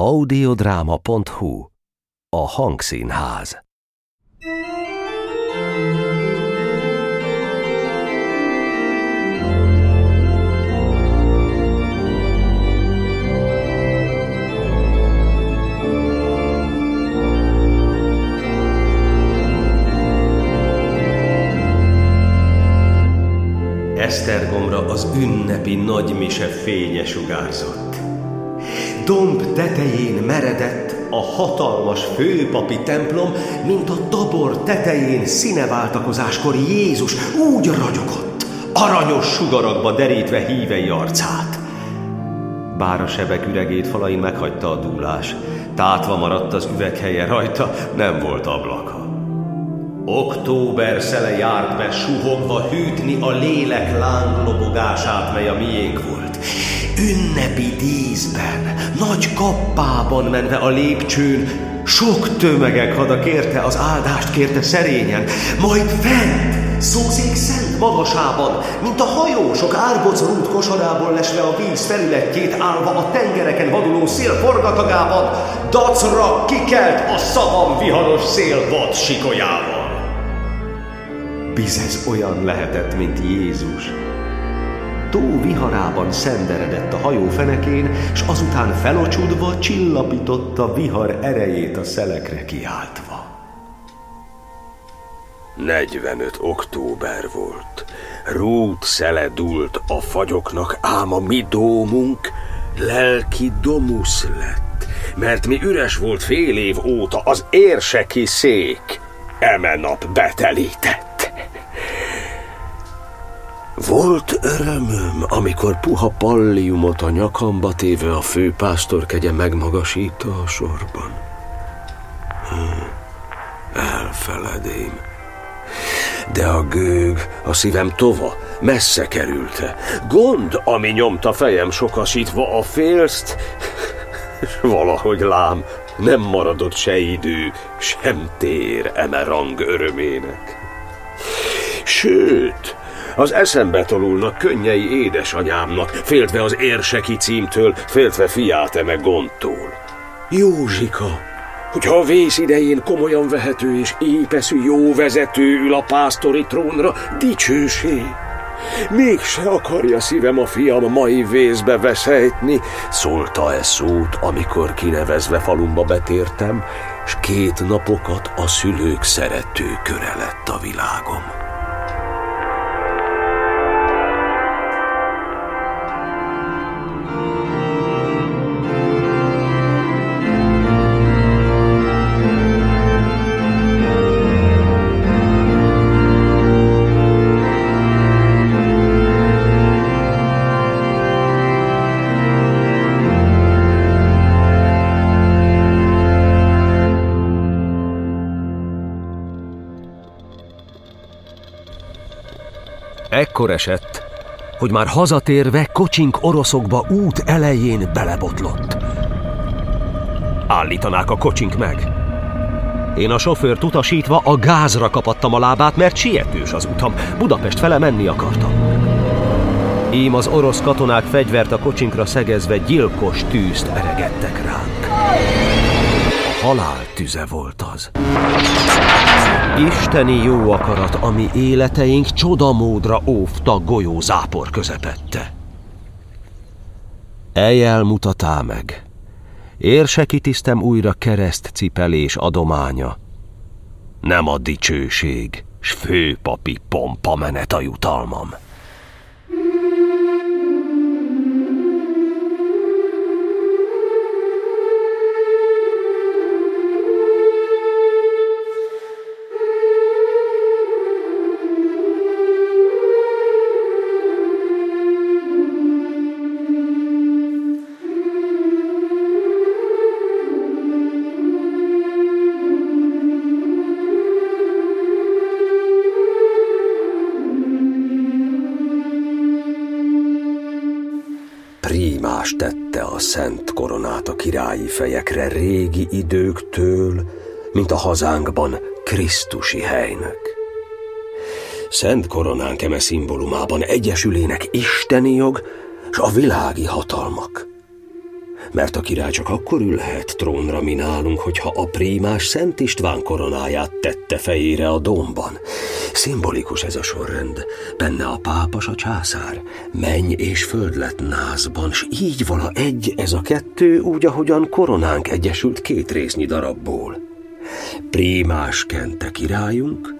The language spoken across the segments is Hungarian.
audiodráma.hu A hangszínház Esztergomra az ünnepi nagymise fénye sugárzott. Domb tetején meredett a hatalmas főpapi templom, mint a tabor tetején színeváltakozáskor Jézus úgy ragyogott, aranyos sugarakba derítve hívei arcát. Bár a sebek üregét falain meghagyta a dúlás, tátva maradt az üveghelye rajta, nem volt ablaka. Október szele járt be suhogva hűtni a lélek lánglobogását, mely a miénk volt. Ünnepi díszben, nagy kappában menve a lépcsőn, sok tömegek hada kérte az áldást, kérte szerényen, majd fent, szószék szent magasában, mint a hajósok árgoc rút kosarából lesve a víz felületjét állva a tengereken vaduló szél forgatagában, dacra kikelt a szavam viharos szél vad sikolyával. Bizez olyan lehetett, mint Jézus. Tó viharában szenderedett a hajó fenekén, s azután felocsudva csillapította vihar erejét a szelekre kiáltva. 45 október volt. Rút szele dúlt a fagyoknak, ám a mi dómunk lelki domusz lett, mert mi üres volt fél év óta az érseki szék, eme nap betelített. Volt örömöm, amikor puha palliumot a nyakamba téve a főpásztor kegye megmagasítta a sorban. Hm, elfeledém. De a gőg a szívem tova, messze kerülte. Gond, ami nyomta fejem sokasítva a félszt, és valahogy lám, nem maradott se idő, sem tér eme rang örömének. Sőt, az eszembe tolulnak könnyei édesanyámnak, féltve az érseki címtől, féltve fiát eme gondtól. Józsika, hogyha a vész idején komolyan vehető és épeszű jó vezető ül a pásztori trónra, dicsőség. Mégse akarja szívem a fiam mai vészbe veszejtni, szólta e szót, amikor kinevezve falumba betértem, s két napokat a szülők szerető köre lett a világom. Ekkor esett, hogy már hazatérve kocsink oroszokba út elején belebotlott. Állítanák a kocsink meg. Én a sofőrt utasítva a gázra kapattam a lábát, mert sietős az utam. Budapest fele menni akartam. Ím az orosz katonák fegyvert a kocsinkra szegezve gyilkos tűzt eregettek ránk. Halál tüze volt az. Isteni jó akarat, ami életeink csodamódra óvta golyó zápor közepette. Eljel mutatá meg. Érseki tisztem újra kereszt cipelés adománya. Nem a dicsőség, s főpapi pompa menet a jutalmam. Prímás tette a szent koronát a királyi fejekre régi időktől, mint a hazánkban Krisztusi helynek. Szent koronánk eme szimbólumában egyesülének isteni jog, s a világi hatalmak. Mert a király csak akkor ülhet trónra mi nálunk, hogyha a prímás Szent István koronáját tette fejére a domban. Szimbolikus ez a sorrend, benne a pápas a császár, menny és föld lett názban, s így vala egy ez a kettő, úgy, ahogyan koronánk egyesült két résznyi darabból. Prímás kente királyunk,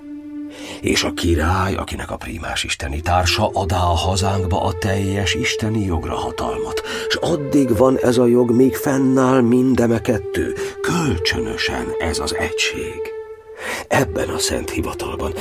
és a király, akinek a prímás isteni társa, adá a hazánkba a teljes isteni jogra hatalmat. És addig van ez a jog, míg fennáll mindeme kettő, kölcsönösen ez az egység. Ebben a szent hivatalban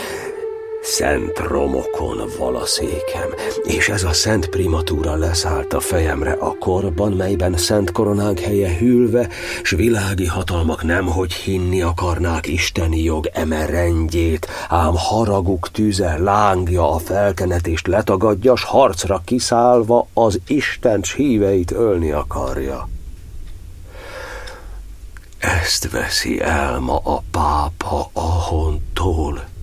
szent romokon valaszékem, és ez a szent primatúra leszállt a fejemre a korban, melyben szent koronánk helye hűlve, s világi hatalmak nemhogy hinni akarnák isteni jog eme rendjét, ám haraguk tüze lángja a felkenetést letagadja, s harcra kiszállva az Isten híveit ölni akarja. Ezt veszi el ma a pápa ahontól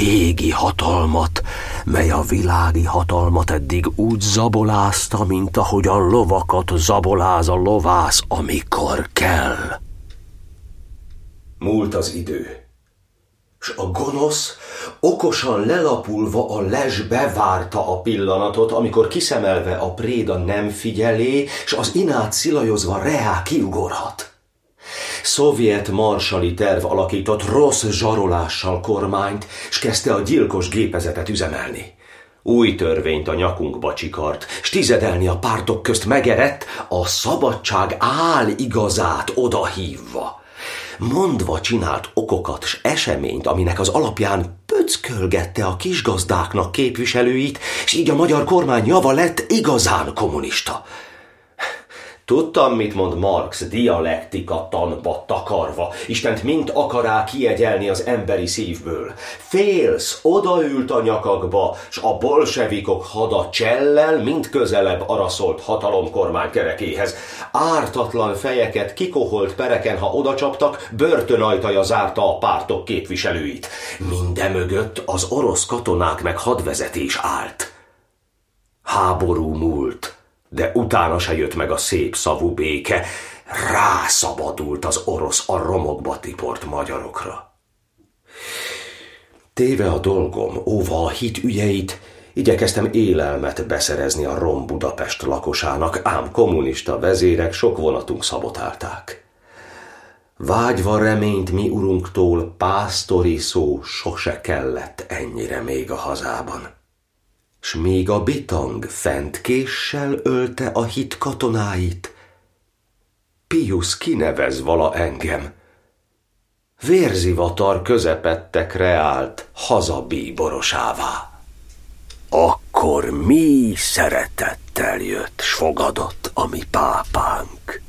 égi hatalmat, mely a világi hatalmat eddig úgy zabolázta, mint ahogyan lovakat zaboláz a lovász, amikor kell. Múlt az idő, s a gonosz okosan lelapulva a lesbe várta a pillanatot, amikor kiszemelve a préda nem figyelé, s az inát szilajozva reá kiugorhat szovjet marsali terv alakított rossz zsarolással kormányt, s kezdte a gyilkos gépezetet üzemelni. Új törvényt a nyakunkba csikart, s tizedelni a pártok közt megerett, a szabadság áll igazát odahívva. Mondva csinált okokat s eseményt, aminek az alapján pöckölgette a kisgazdáknak képviselőit, s így a magyar kormány java lett igazán kommunista. Tudtam, mit mond Marx dialektika tanba takarva. Istent mint akará kiegyelni az emberi szívből. Félsz, odaült a nyakakba, s a bolsevikok hada csellel mind közelebb araszolt hatalomkormány kerekéhez. Ártatlan fejeket kikoholt pereken, ha odacsaptak, börtönajtaja zárta a pártok képviselőit. Mindemögött az orosz katonák meg hadvezetés állt. Háború múlt de utána se jött meg a szép szavú béke, rászabadult az orosz a romokba tiport magyarokra. Téve a dolgom, óva a hit ügyeit, igyekeztem élelmet beszerezni a Rom Budapest lakosának, ám kommunista vezérek sok vonatunk szabotálták. Vágyva reményt mi urunktól, pásztori szó sose kellett ennyire még a hazában s még a bitang fent késsel ölte a hit katonáit. Pius kinevez vala engem. Vérzivatar közepette kreált hazabíborosává. Akkor mi szeretettel jött, s fogadott a mi pápánk.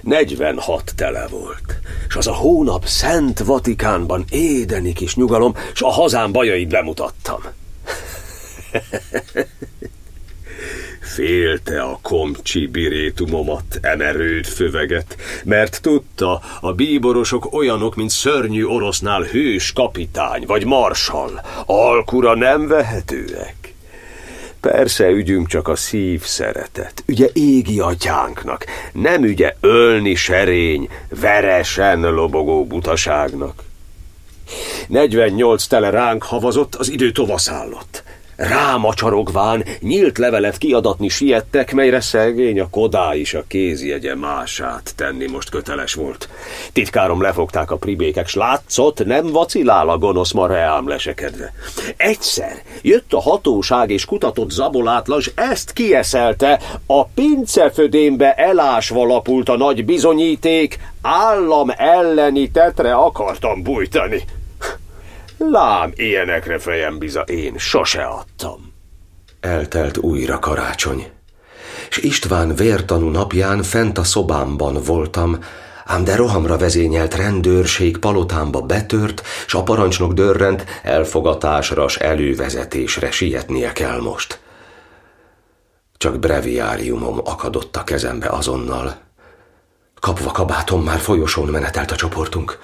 46 tele volt, és az a hónap Szent Vatikánban édeni kis nyugalom, s a hazám bajait bemutattam. Félte a komcsi birétumomat, emerőd föveget, mert tudta, a bíborosok olyanok, mint szörnyű orosznál hős kapitány vagy marsal, alkura nem vehetőek. Persze ügyünk csak a szív szeretet, ügye égi atyánknak, nem ügye ölni serény, veresen lobogó butaságnak. 48 tele ránk havazott, az idő tovaszállott. Rámacsarogván nyílt levelet kiadatni siettek, melyre szegény a kodá is a kézjegye mását tenni most köteles volt. Titkárom lefogták a pribékek, s látszott, nem vacilál a gonosz ma reám lesekedve. Egyszer jött a hatóság és kutatott zabolátlan, s ezt kieszelte, a pincefödémbe elásva lapult a nagy bizonyíték, állam elleni tetre akartam bújtani. Lám, ilyenekre fejem biza, én sose adtam. Eltelt újra karácsony, és István vértanú napján fent a szobámban voltam, ám de rohamra vezényelt rendőrség palotámba betört, s a parancsnok dörrent elfogatásra s elővezetésre sietnie kell most. Csak breviáriumom akadott a kezembe azonnal. Kapva kabátom már folyosón menetelt a csoportunk.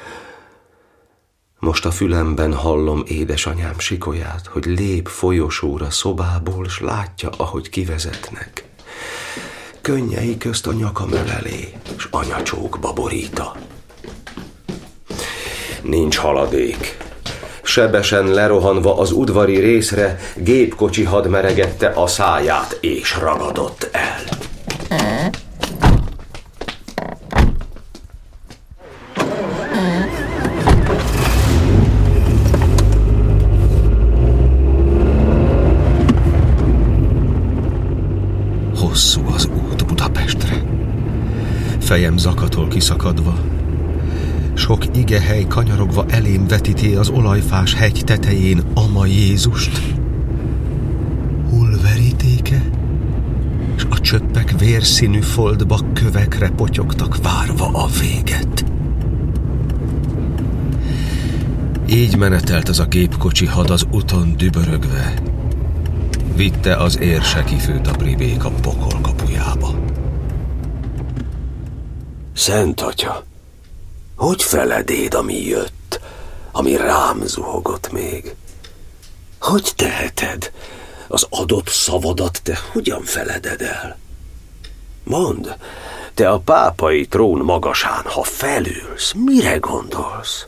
Most a fülemben hallom édesanyám sikolyát, hogy lép folyosóra szobából, s látja, ahogy kivezetnek. könnyei közt a nyaka mölelé, s anyacsókba boríta. Nincs haladék. Sebesen lerohanva az udvari részre, gépkocsi had meregette a száját, és ragadott el. Hosszú az út Budapestre. Fejem zakatol kiszakadva. Sok igehely kanyarogva elém vetíti az olajfás hegy tetején Ama Jézust. Hull verítéke, és a csöppek vérszínű foldba kövekre potyogtak várva a véget. Így menetelt az a gépkocsi had az uton dübörögve, vitte az érseki főt a pribék a pokol kapujába. Szent atya, hogy feledéd, ami jött, ami rám zuhogott még? Hogy teheted? Az adott szavadat te hogyan feleded el? Mondd, te a pápai trón magasán, ha felülsz, mire gondolsz?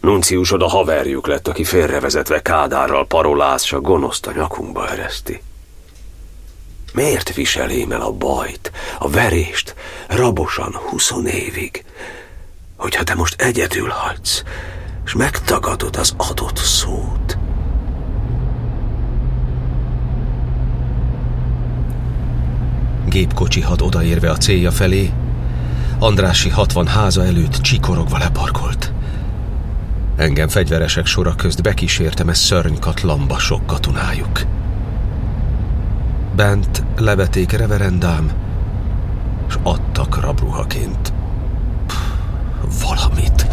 Nunciusod a haverjuk lett, aki félrevezetve Kádárral parolász, s a gonoszt a nyakunkba ereszti. Miért viselém el a bajt, a verést, rabosan huszon évig, hogyha te most egyedül hagysz, és megtagadod az adott szót? Gépkocsi had odaérve a célja felé, Andrási 60 háza előtt csikorogva leparkolt. Engem fegyveresek sora közt bekísértem ez szörnykatlanba sok katonájuk. Bent leveték reverendám, és adtak rabruhaként Pff, valamit.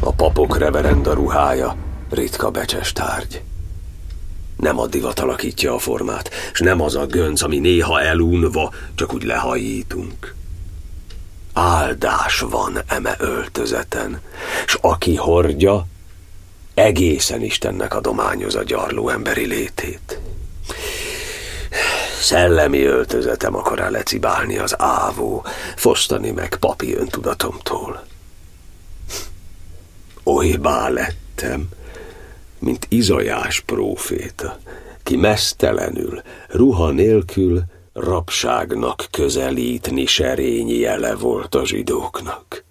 A papok reverenda ruhája ritka becses tárgy. Nem a divat alakítja a formát, és nem az a gönc, ami néha elunva csak úgy lehajítunk. Áldás van eme öltözeten, s aki hordja, egészen Istennek adományoz a gyarló emberi létét. Szellemi öltözetem akar lecibálni az ávó, fosztani meg papi öntudatomtól. Olybá lettem, mint Izajás próféta, ki mesztelenül, ruha nélkül rabságnak közelítni serényi jele volt a zsidóknak.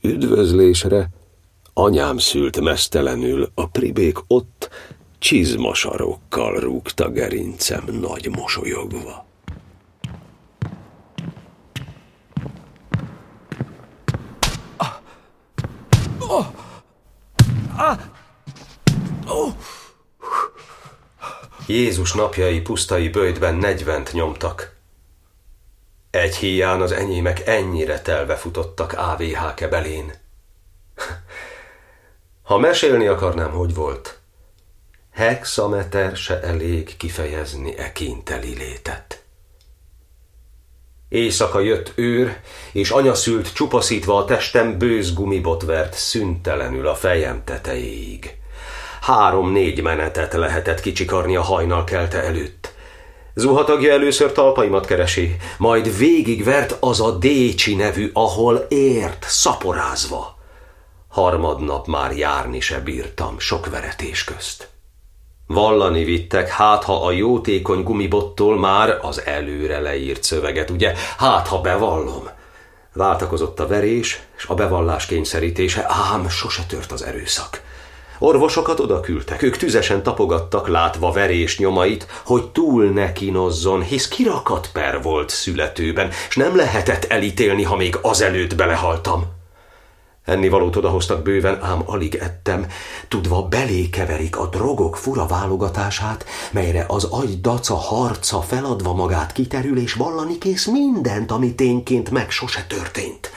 Üdvözlésre anyám szült mesztelenül, a pribék ott csizmasarokkal rúgta gerincem nagy mosolyogva. Jézus napjai pusztai bőjtben negyvent nyomtak. Egy híján az enyémek ennyire telve futottak AVH kebelén. Ha mesélni akarnám, hogy volt, hexameter se elég kifejezni e kinteli létet. Éjszaka jött őr, és anya szült csupaszítva a testem bőz gumibot vert szüntelenül a fejem tetejéig. Három-négy menetet lehetett kicsikarni a hajnal kelte előtt. Zuhatagja először talpaimat keresi, majd végigvert az a Décsi nevű, ahol ért, szaporázva. Harmadnap már járni se bírtam, sok veretés közt. Vallani vittek, hát ha a jótékony gumibottól már az előre leírt szöveget, ugye, hát ha bevallom. Váltakozott a verés, és a bevallás kényszerítése, ám sose tört az erőszak. Orvosokat oda küldtek, ők tüzesen tapogattak, látva verés nyomait, hogy túl ne kínozzon, hisz kirakat per volt születőben, és nem lehetett elítélni, ha még azelőtt belehaltam. Ennivalót odahoztak bőven, ám alig ettem, tudva belé keverik a drogok fura válogatását, melyre az agy daca harca feladva magát kiterül, és vallani kész mindent, ami tényként meg sose történt.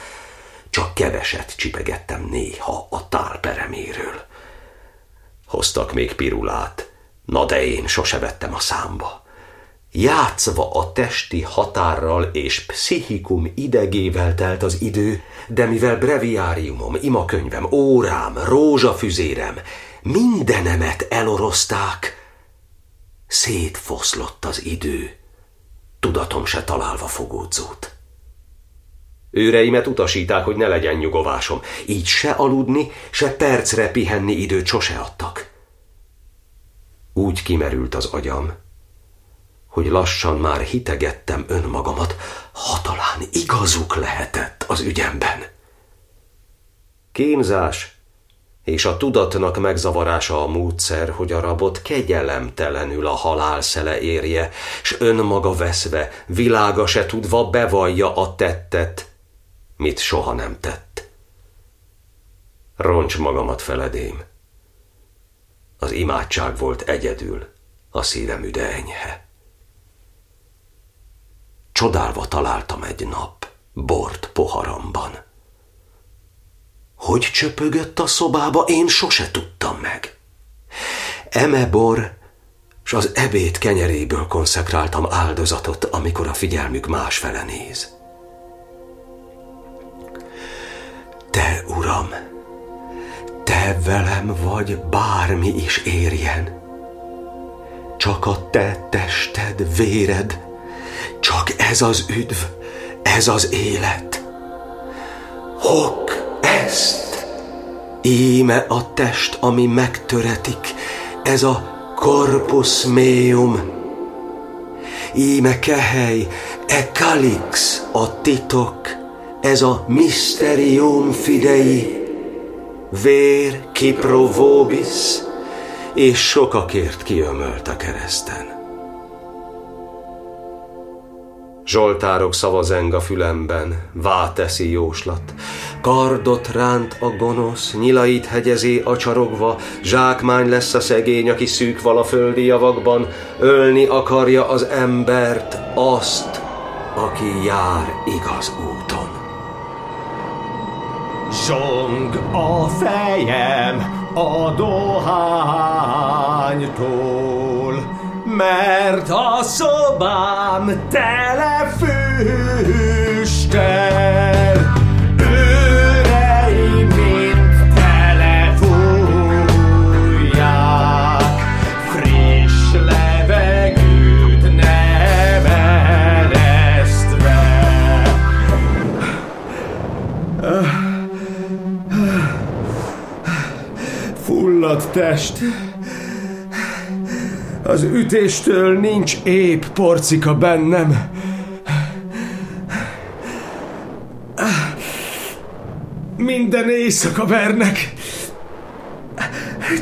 Csak keveset csipegettem néha a tálpereméről. Hoztak még pirulát, na de én sose vettem a számba. Játszva a testi határral és pszichikum idegével telt az idő, de mivel breviáriumom, imakönyvem, órám, rózsafüzérem, mindenemet elorozták, Szétfoszlott az idő, tudatom se találva fogódzót. Őreimet utasíták, hogy ne legyen nyugovásom, így se aludni, se percre pihenni időt sose adtak. Úgy kimerült az agyam, hogy lassan már hitegettem önmagamat, ha talán igazuk lehetett az ügyemben. Kémzás és a tudatnak megzavarása a módszer, hogy a rabot kegyelemtelenül a halál szele érje, s önmaga veszve, világa se tudva bevallja a tettet, mit soha nem tett. Roncs magamat feledém. Az imádság volt egyedül, a szívem üde enyhe. Csodálva találtam egy nap, bort poharamban. Hogy csöpögött a szobába, én sose tudtam meg. Eme bor, s az ebéd kenyeréből konszekráltam áldozatot, amikor a figyelmük másfele néz. Te, Uram, Te velem vagy, bármi is érjen. Csak a Te tested, véred, csak ez az üdv, ez az élet. Hok ezt! Íme a test, ami megtöretik, ez a corpus meum. Íme kehely, e calix a titok, ez a Mysterium Fidei, vér kiprovóbis, és sokakért kiömölt a kereszten. Zsoltárok szava zeng a fülemben, váteszi jóslat. Kardot ránt a gonosz, nyilait hegyezi a csarogva, zsákmány lesz a szegény, aki szűk vala földi javakban, ölni akarja az embert, azt, aki jár igaz úton. Zsong a fejem a dohánytól, mert a szobám tele füstel. Őreim friss levegőt nem eresztve. Fulladt test. Az ütéstől nincs épp porcika bennem. Minden éjszaka vernek.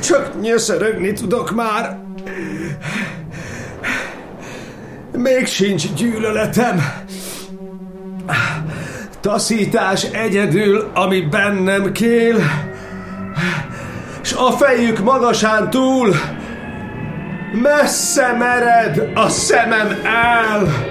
Csak nyöszörögni tudok már. Még sincs gyűlöletem. Taszítás egyedül, ami bennem kél, s a fejük magasán túl messze mered a szemem el.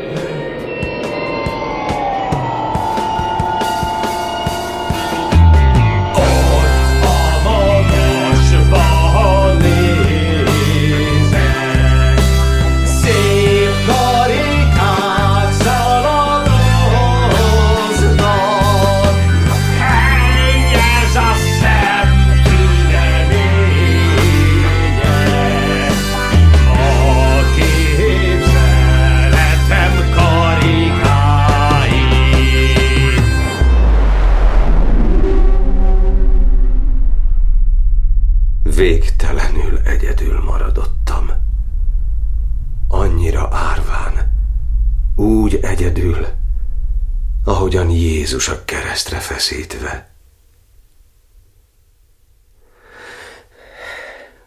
Jézus a keresztre feszítve.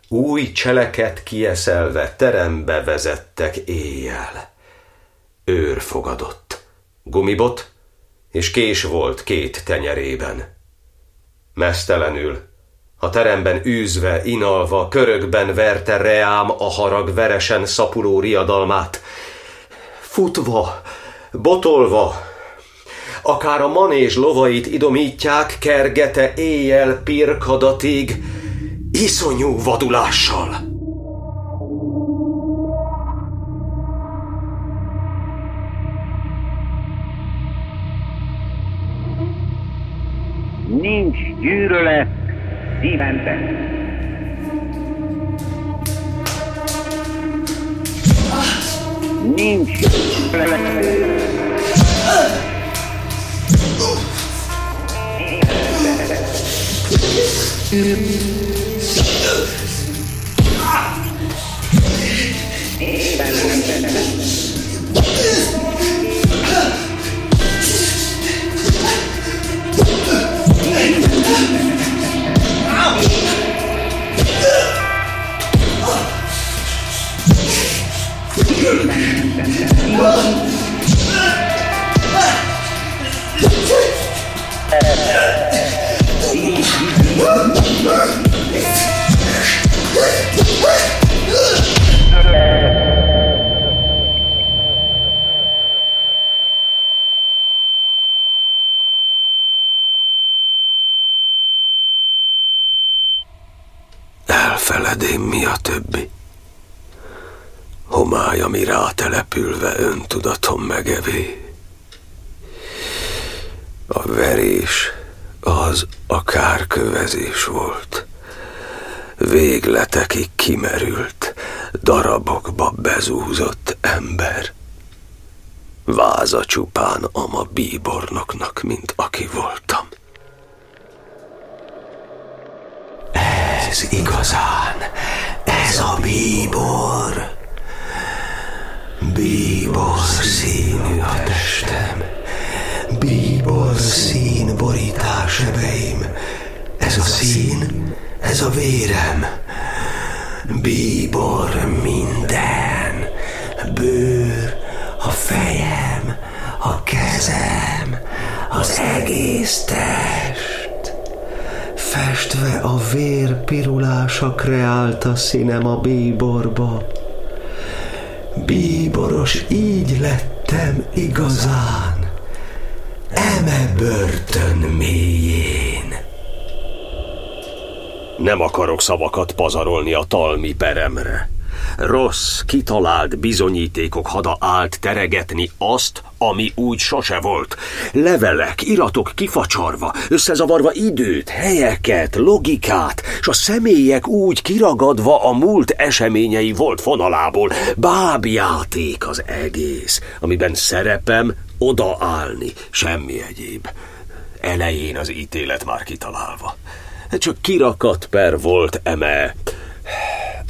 Új cseleket kieszelve terembe vezettek éjjel. Őr fogadott, gumibot és kés volt két tenyerében. Mesztelenül, a teremben űzve, inalva, körökben verte reám a harag veresen szapuló riadalmát. Futva, botolva, akár a manés lovait idomítják, kergete éjjel pirkadatig, iszonyú vadulással. nincs gyűlölet szívemben. nincs jövőre. Elfeledém verés az a kárkövezés volt. Végletekig kimerült, darabokba bezúzott ember. Váza csupán ama bíbornoknak, mint aki voltam. Ez igazán, ez a bíbor. Bíbor színű a testem, bíbor szín borítás ebeim. Ez a szín, ez a vérem. Bíbor minden, bőr, a fejem, a kezem, az egész test. Festve a vér pirulása kreálta színem a bíborba. Bíboros így lettem igazán, eme börtön mélyén. Nem akarok szavakat pazarolni a talmi peremre. Rossz, kitalált bizonyítékok hada állt teregetni azt, ami úgy sose volt. Levelek, iratok kifacsarva, összezavarva időt, helyeket, logikát, s a személyek úgy kiragadva a múlt eseményei volt fonalából. Bábjáték az egész, amiben szerepem odaállni, semmi egyéb. Elején az ítélet már kitalálva. Csak kirakat per volt eme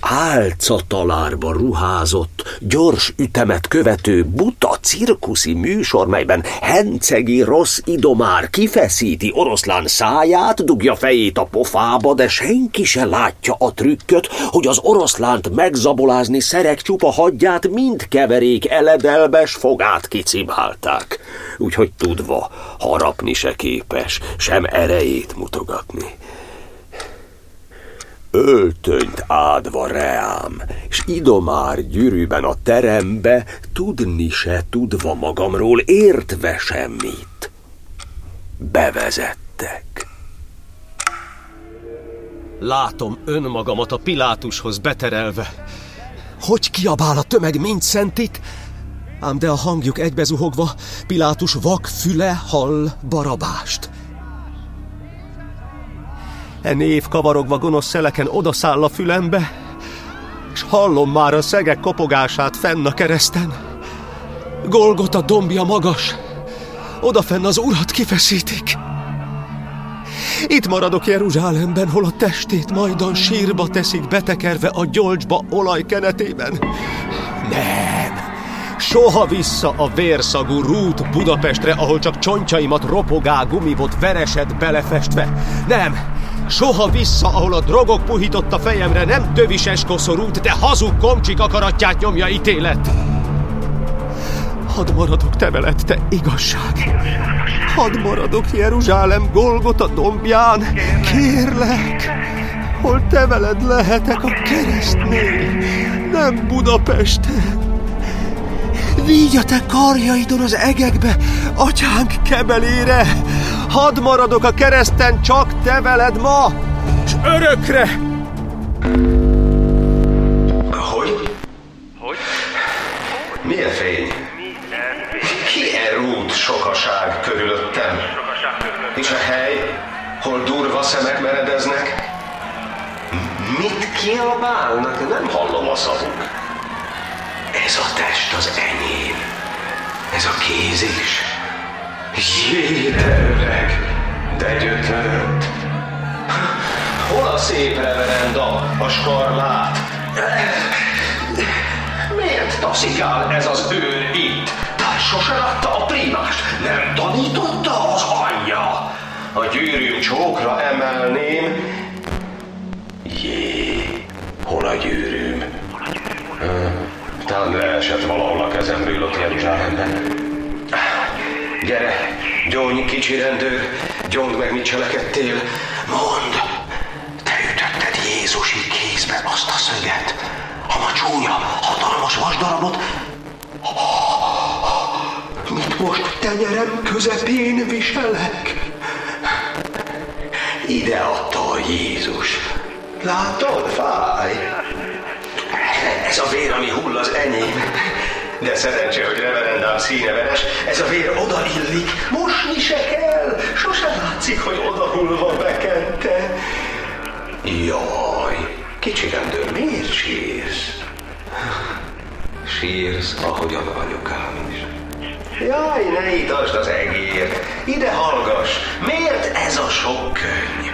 álcatalárba ruházott, gyors ütemet követő buta cirkuszi műsor, melyben hencegi rossz idomár kifeszíti oroszlán száját, dugja fejét a pofába, de senki se látja a trükköt, hogy az oroszlánt megzabolázni szerek csupa hagyját mind keverék eledelbes fogát kicibálták. Úgyhogy tudva, harapni se képes, sem erejét mutogatni öltönyt ádva reám, és idomár gyűrűben a terembe, tudni se tudva magamról, értve semmit. Bevezettek. Látom önmagamat a Pilátushoz beterelve. Hogy kiabál a tömeg mind szentit? Ám de a hangjuk egybezuhogva, Pilátus vak füle hall barabást. E név kavarogva gonosz szeleken odaszáll a fülembe, és hallom már a szegek kopogását fenn a kereszten. Golgota dombja magas, odafenn az urat kifeszítik. Itt maradok Jeruzsálemben, hol a testét majdan sírba teszik betekerve a gyolcsba olajkenetében. Nem! Soha vissza a vérszagú rút Budapestre, ahol csak csontjaimat ropogá gumibot veresed belefestve. Nem! Soha vissza, ahol a drogok puhított a fejemre nem tövises koszorút, de hazug komcsik akaratját nyomja ítélet. Hadd maradok te veled, te igazság. Hadd maradok Jeruzsálem Golgota dombján. Kérlek, hol te veled lehetek a keresztnél, nem Budapesten. Vígy a te karjaidon az egekbe, atyánk kebelére! Hadd maradok a kereszten csak te veled ma, és örökre! Hogy? Hogy? Milyen fény? Ki erút sokaság körülöttem? És a hely, hol durva szemek meredeznek? Mit kiabálnak? Nem hallom a szavuk. Ez a test az enyém. Ez a kéz is. Jé, de öreg, de. Hol a szép reverenda, a skarlát? Miért taszikál ez az őr itt? Tehát sose látta a primást, nem tanította az anyja. A gyűrűm csókra emelném. Jé, hol a gyűrűm? Talán leesett valahol a kezemből ott Jeruzsálemben. Gyere, gyóny, kicsi rendőr, gyónd meg, mit cselekedtél. Mondd, te ütötted Jézusi kézbe azt a szöget, a macsúnya, hatalmas vasdarabot, mit most tenyerem közepén viselek. Ide adta Jézus. Látod, fáj? Ez a vér, ami hull az enyém. De szerencse, hogy reverendám színeveres, ez a vér odaillik, mosni se kell, sosem látszik, hogy odahullva bekente. Jaj, kicsi rendőr, miért sírsz? Sírsz, ahogyan anyukám is. Jaj, ne itasd az egért, ide hallgass, miért ez a sok könyv?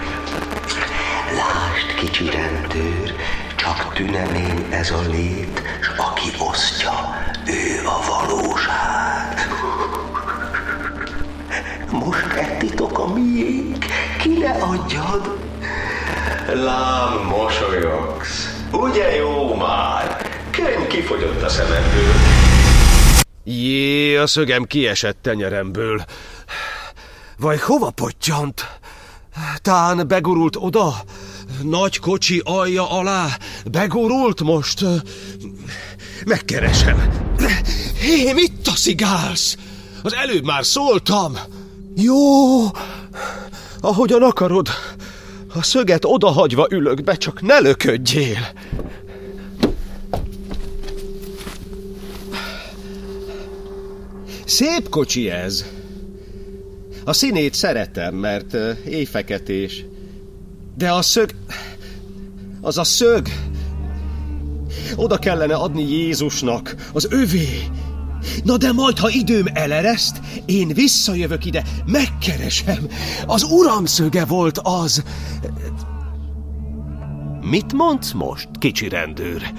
Lásd, kicsi rendőr, csak tünemény ez a lét, s Most ettitok a miénk, ki ne adjad? Lám, mosolyogsz. Ugye jó már? Könyv kifogyott a szememből. Jé, a szögem kiesett tenyeremből. Vagy hova pottyant? Tán begurult oda? Nagy kocsi alja alá? Begurult most? Megkeresem. Hé, mit taszigálsz? Az előbb már szóltam. Jó, ahogyan akarod. A szöget odahagyva ülök be, csak ne löködjél. Szép kocsi ez. A színét szeretem, mert éjfeketés. De a szög... Az a szög... Oda kellene adni Jézusnak, az övé. Na de majd, ha időm elereszt, én visszajövök ide, megkeresem. Az uram szöge volt az. Mit mondsz most, kicsi rendőr?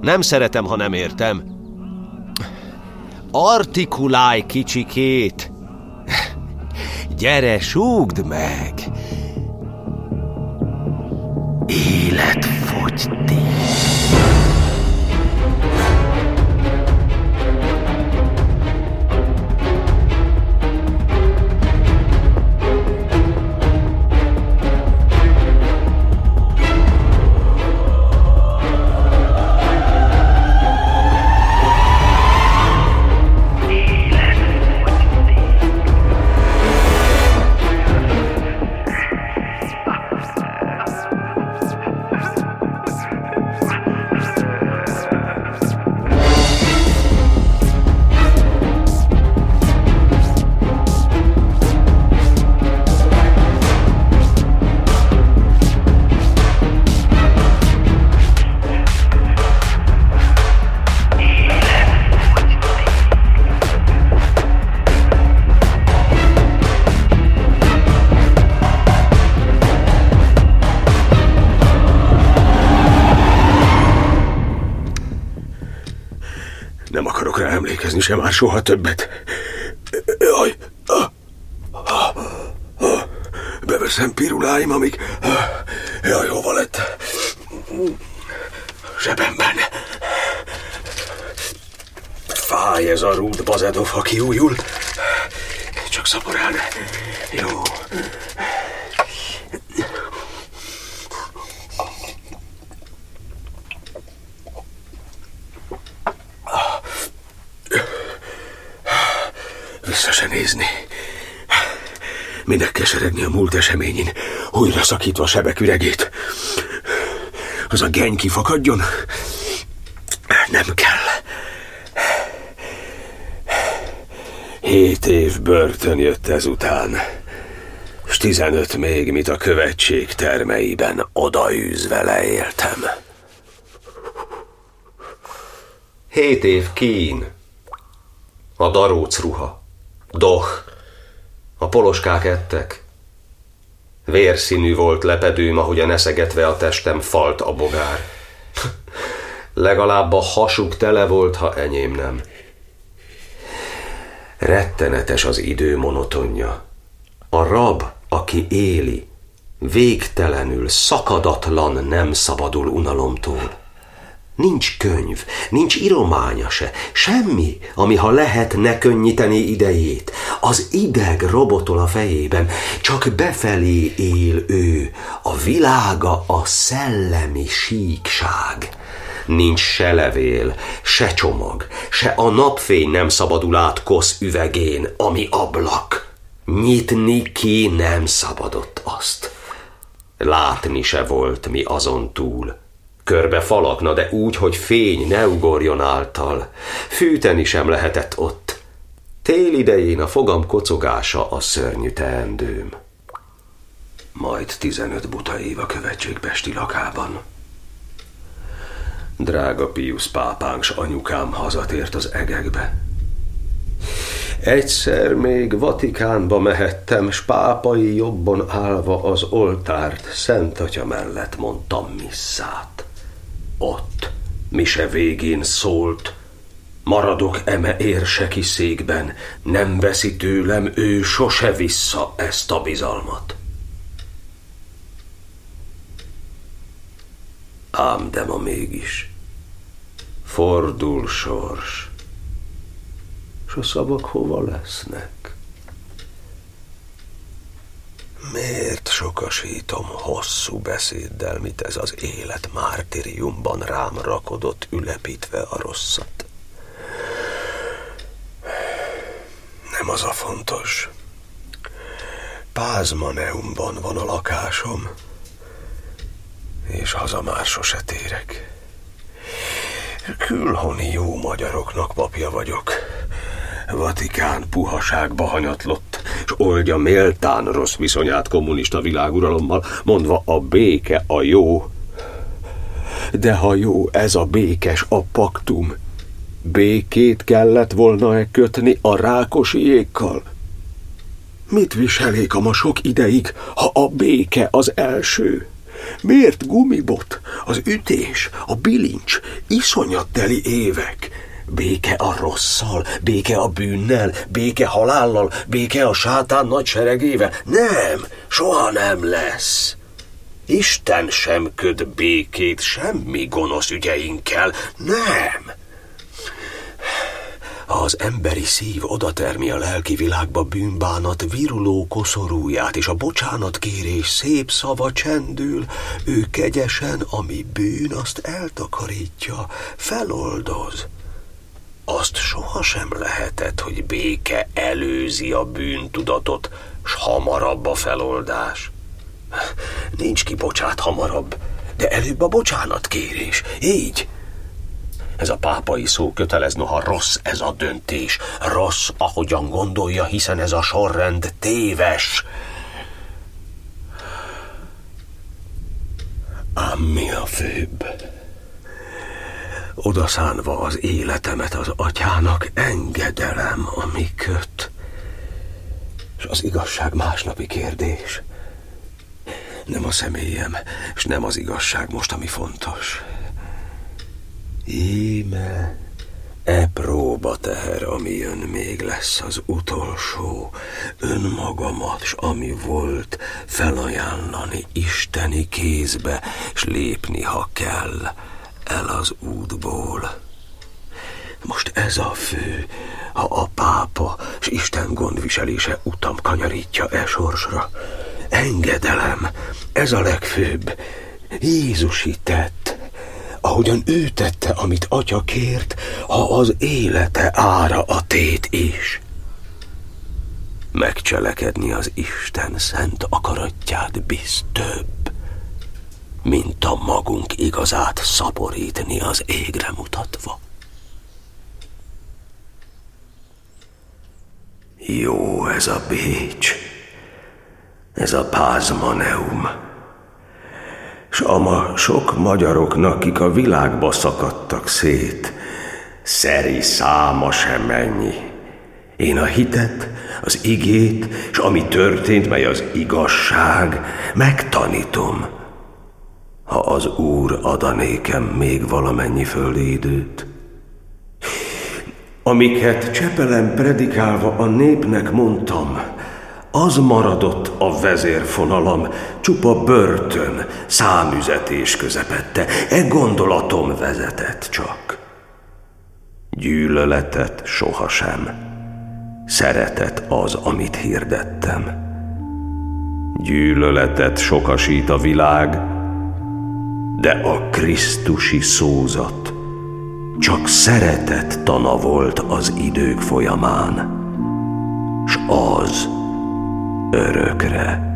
Nem szeretem, ha nem értem. Artikulálj kicsikét! Gyere, súgd meg! Életfogytig! Se már soha többet. Jaj! Beveszem piruláim, amíg... Jaj, hova lett? Zsebemben. Fáj ez a rút bazedov, ha kiújul. Csak szaporán. Jó. Vissza se nézni. Minek keseregni a múlt eseményin, újra szakítva a sebek üregét. Az a geny kifakadjon? Nem kell. Hét év börtön jött ezután, s tizenöt még, mit a követség termeiben odaűzve leéltem. Hét év kín. A daróc ruha. Doh. A poloskák ettek. Vérszínű volt lepedőm, ahogy a neszegetve a testem falt a bogár. Legalább a hasuk tele volt, ha enyém nem. Rettenetes az idő monotonja. A rab, aki éli, végtelenül, szakadatlan nem szabadul unalomtól. Nincs könyv, nincs irománya se, semmi, ami ha lehet ne könnyíteni idejét. Az ideg robotol a fejében, csak befelé él ő, a világa a szellemi síkság. Nincs se levél, se csomag, se a napfény nem szabadul át kosz üvegén, ami ablak. Nyitni ki nem szabadott azt. Látni se volt mi azon túl. Körbe falakna, de úgy, hogy fény ne ugorjon által. Fűteni sem lehetett ott. Tél idején a fogam kocogása a szörnyű teendőm. Majd tizenöt buta év a követségpesti lakában. Drága Pius pápánk s anyukám hazatért az egekbe. Egyszer még Vatikánba mehettem, s pápai jobban állva az oltárt, Szent Atya mellett mondtam misszát. Ott, mise végén szólt, maradok eme érseki székben, nem veszi tőlem ő sose vissza ezt a bizalmat. Ám de ma mégis fordul sors, s a szavak hova lesznek? Miért sokasítom hosszú beszéddel, mit ez az élet mártiriumban rám rakodott, ülepítve a rosszat? Nem az a fontos. Pázmaneumban van a lakásom, és haza már sose térek. Külhoni jó magyaroknak papja vagyok. Vatikán puhaságba hanyatlott, és oldja méltán rossz viszonyát kommunista világuralommal, mondva a béke a jó. De ha jó ez a békes a paktum, békét kellett volna-e kötni a rákosiékkal? Mit viselék a ma sok ideig, ha a béke az első? Miért gumibot, az ütés, a bilincs, iszonyat teli évek? Béke a rosszal, béke a bűnnel, béke halállal, béke a sátán nagy seregével. Nem, soha nem lesz. Isten sem köd békét semmi gonosz ügyeinkkel. Nem. Az emberi szív odatermi a lelki világba bűnbánat viruló koszorúját, és a bocsánat kérés szép szava csendül, ő kegyesen, ami bűn, azt eltakarítja, feloldoz. Azt sohasem lehetett, hogy béke előzi a bűntudatot, s hamarabb a feloldás. Nincs kibocsát hamarabb, de előbb a bocsánat kérés. Így. Ez a pápai szó kötelez, noha rossz ez a döntés. Rossz, ahogyan gondolja, hiszen ez a sorrend téves. Ám mi a főbb? Odaszánva az életemet az atyának engedelem, ami köt. És az igazság másnapi kérdés. Nem a személyem, és nem az igazság most, ami fontos. Íme, e próba teher, ami jön még lesz az utolsó, önmagamat, s ami volt, felajánlani isteni kézbe, s lépni, ha kell, el az útból. Most ez a fő, ha a pápa s Isten gondviselése utam kanyarítja e sorsra. Engedelem, ez a legfőbb. Jézusi tett, ahogyan ő tette, amit atya kért, ha az élete ára a tét is. Megcselekedni az Isten szent akaratját bizt több, mint a magunk igazát szaporítni az égre mutatva. Jó ez a Bécs, ez a Pázmaneum, s ama sok magyaroknak, kik a világba szakadtak szét, Szeri száma sem mennyi. Én a hitet, az igét, és ami történt, mely az igazság, megtanítom. Ha az Úr adanékem még valamennyi földi időt. Amiket Csepelen predikálva a népnek mondtam, az maradott a vezérfonalam, csupa börtön, számüzetés közepette, e gondolatom vezetett csak. Gyűlöletet sohasem, szeretet az, amit hirdettem. Gyűlöletet sokasít a világ, de a Krisztusi szózat csak szeretet tana volt az idők folyamán, s az örök.